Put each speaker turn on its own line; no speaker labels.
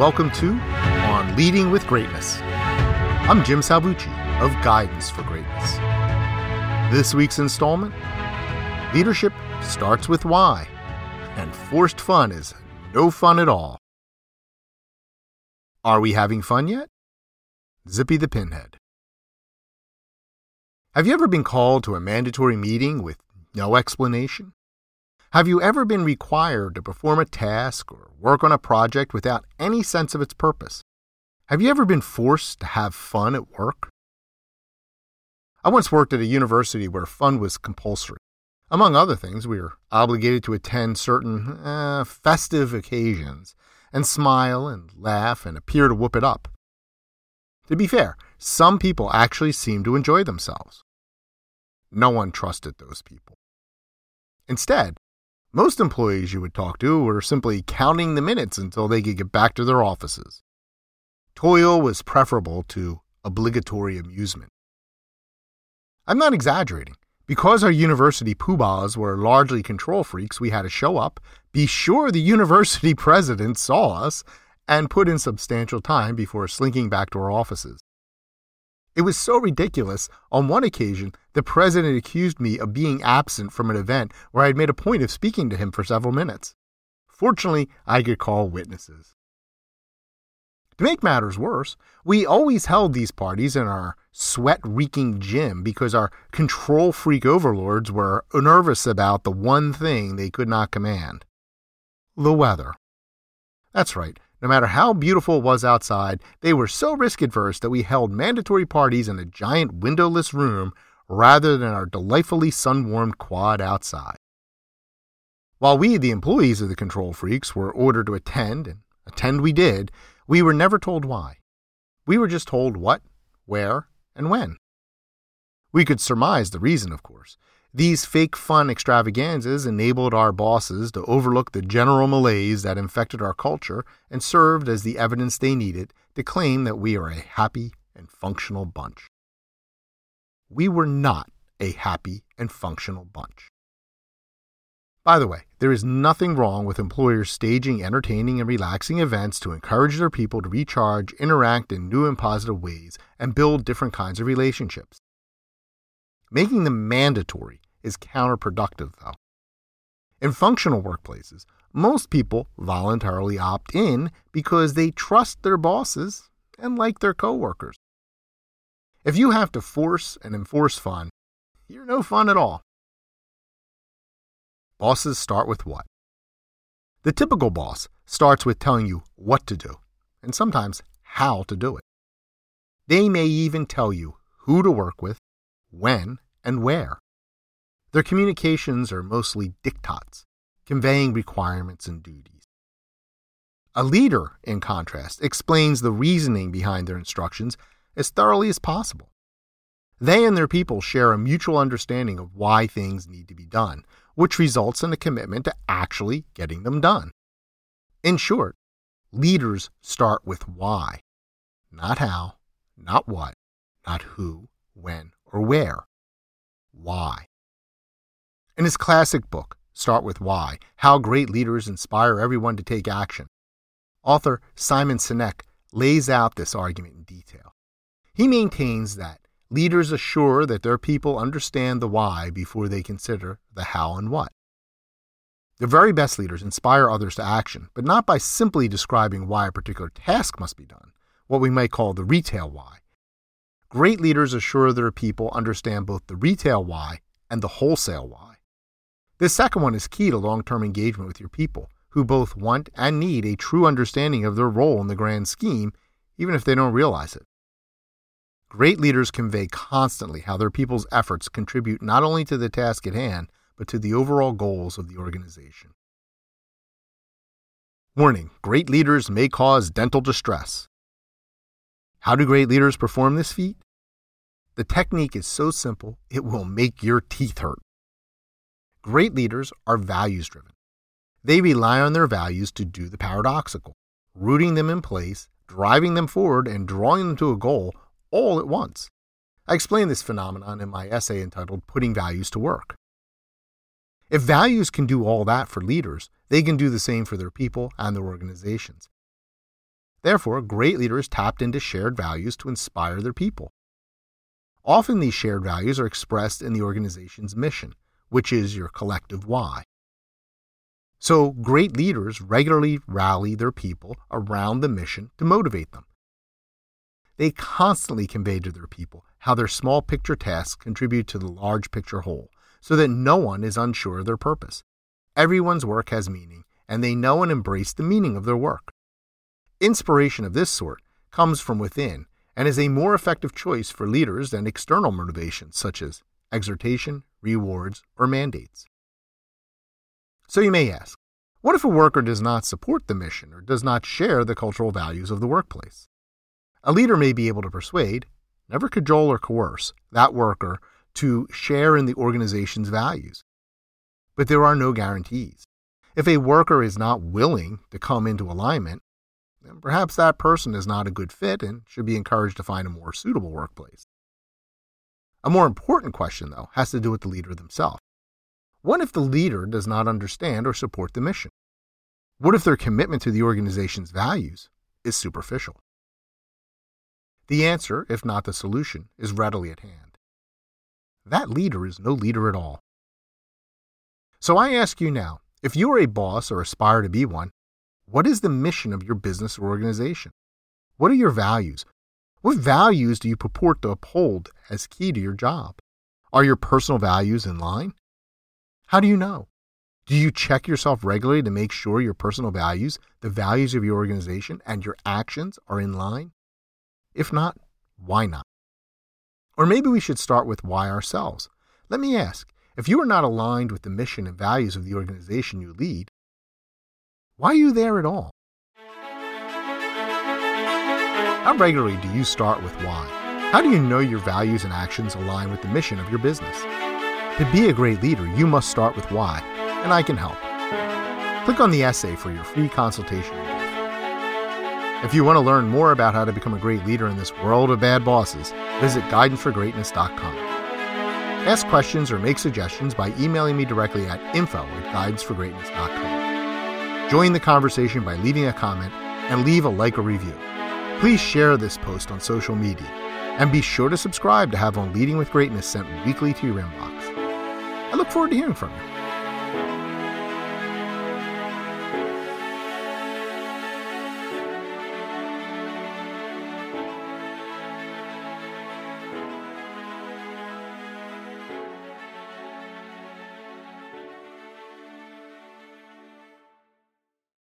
welcome to On Leading with Greatness. I'm Jim Salvucci of Guidance for Greatness. This week's installment Leadership starts with why, and forced fun is no fun at all. Are we having fun yet? Zippy the Pinhead. Have you ever been called to a mandatory meeting with no explanation? Have you ever been required to perform a task or work on a project without any sense of its purpose? Have you ever been forced to have fun at work? I once worked at a university where fun was compulsory. Among other things, we were obligated to attend certain uh, festive occasions and smile and laugh and appear to whoop it up. To be fair, some people actually seemed to enjoy themselves. No one trusted those people. Instead, most employees you would talk to were simply counting the minutes until they could get back to their offices. Toil was preferable to obligatory amusement. I'm not exaggerating. Because our university poobahs were largely control freaks, we had to show up, be sure the university president saw us, and put in substantial time before slinking back to our offices. It was so ridiculous. On one occasion, the president accused me of being absent from an event where I had made a point of speaking to him for several minutes. Fortunately, I could call witnesses. To make matters worse, we always held these parties in our sweat reeking gym because our control freak overlords were nervous about the one thing they could not command the weather. That's right, no matter how beautiful it was outside, they were so risk adverse that we held mandatory parties in a giant windowless room rather than our delightfully sun warmed quad outside. While we, the employees of the Control Freaks, were ordered to attend, and attend we did, we were never told why. We were just told what, where, and when. We could surmise the reason, of course. These fake fun extravaganzas enabled our bosses to overlook the general malaise that infected our culture and served as the evidence they needed to claim that we are a happy and functional bunch. We were not a happy and functional bunch. By the way, there is nothing wrong with employers staging entertaining and relaxing events to encourage their people to recharge, interact in new and positive ways, and build different kinds of relationships. Making them mandatory is counterproductive, though. In functional workplaces, most people voluntarily opt in because they trust their bosses and like their coworkers. If you have to force and enforce fun, you're no fun at all. Bosses start with what? The typical boss starts with telling you what to do, and sometimes how to do it. They may even tell you who to work with when, and where. Their communications are mostly diktats, conveying requirements and duties. A leader, in contrast, explains the reasoning behind their instructions as thoroughly as possible. They and their people share a mutual understanding of why things need to be done, which results in a commitment to actually getting them done. In short, leaders start with why, not how, not what, not who, when, or where why. In his classic book, Start with Why How Great Leaders Inspire Everyone to Take Action, author Simon Sinek lays out this argument in detail. He maintains that leaders assure that their people understand the why before they consider the how and what. The very best leaders inspire others to action, but not by simply describing why a particular task must be done, what we might call the retail why, Great leaders assure their people understand both the retail why and the wholesale why. This second one is key to long term engagement with your people, who both want and need a true understanding of their role in the grand scheme, even if they don't realize it. Great leaders convey constantly how their people's efforts contribute not only to the task at hand, but to the overall goals of the organization. Warning Great leaders may cause dental distress. How do great leaders perform this feat? The technique is so simple, it will make your teeth hurt. Great leaders are values driven. They rely on their values to do the paradoxical, rooting them in place, driving them forward, and drawing them to a goal all at once. I explain this phenomenon in my essay entitled Putting Values to Work. If values can do all that for leaders, they can do the same for their people and their organizations. Therefore, great leaders tapped into shared values to inspire their people. Often these shared values are expressed in the organization's mission, which is your collective why. So, great leaders regularly rally their people around the mission to motivate them. They constantly convey to their people how their small picture tasks contribute to the large picture whole, so that no one is unsure of their purpose. Everyone's work has meaning, and they know and embrace the meaning of their work. Inspiration of this sort comes from within and is a more effective choice for leaders than external motivations such as exhortation, rewards, or mandates. So you may ask, what if a worker does not support the mission or does not share the cultural values of the workplace? A leader may be able to persuade, never cajole or coerce, that worker to share in the organization's values. But there are no guarantees. If a worker is not willing to come into alignment, perhaps that person is not a good fit and should be encouraged to find a more suitable workplace. A more important question, though, has to do with the leader themselves. What if the leader does not understand or support the mission? What if their commitment to the organization's values is superficial? The answer, if not the solution, is readily at hand. That leader is no leader at all. So I ask you now if you are a boss or aspire to be one, what is the mission of your business or organization? What are your values? What values do you purport to uphold as key to your job? Are your personal values in line? How do you know? Do you check yourself regularly to make sure your personal values, the values of your organization, and your actions are in line? If not, why not? Or maybe we should start with why ourselves. Let me ask if you are not aligned with the mission and values of the organization you lead, why are you there at all? How regularly do you start with why? How do you know your values and actions align with the mission of your business? To be a great leader, you must start with why, and I can help. Click on the essay for your free consultation if you want to learn more about how to become a great leader in this world of bad bosses, visit guidanceforgreatness.com. Ask questions or make suggestions by emailing me directly at info at guidesforgreatness.com. Join the conversation by leaving a comment and leave a like or review. Please share this post on social media and be sure to subscribe to have On Leading with Greatness sent weekly to your inbox. I look forward to hearing from you.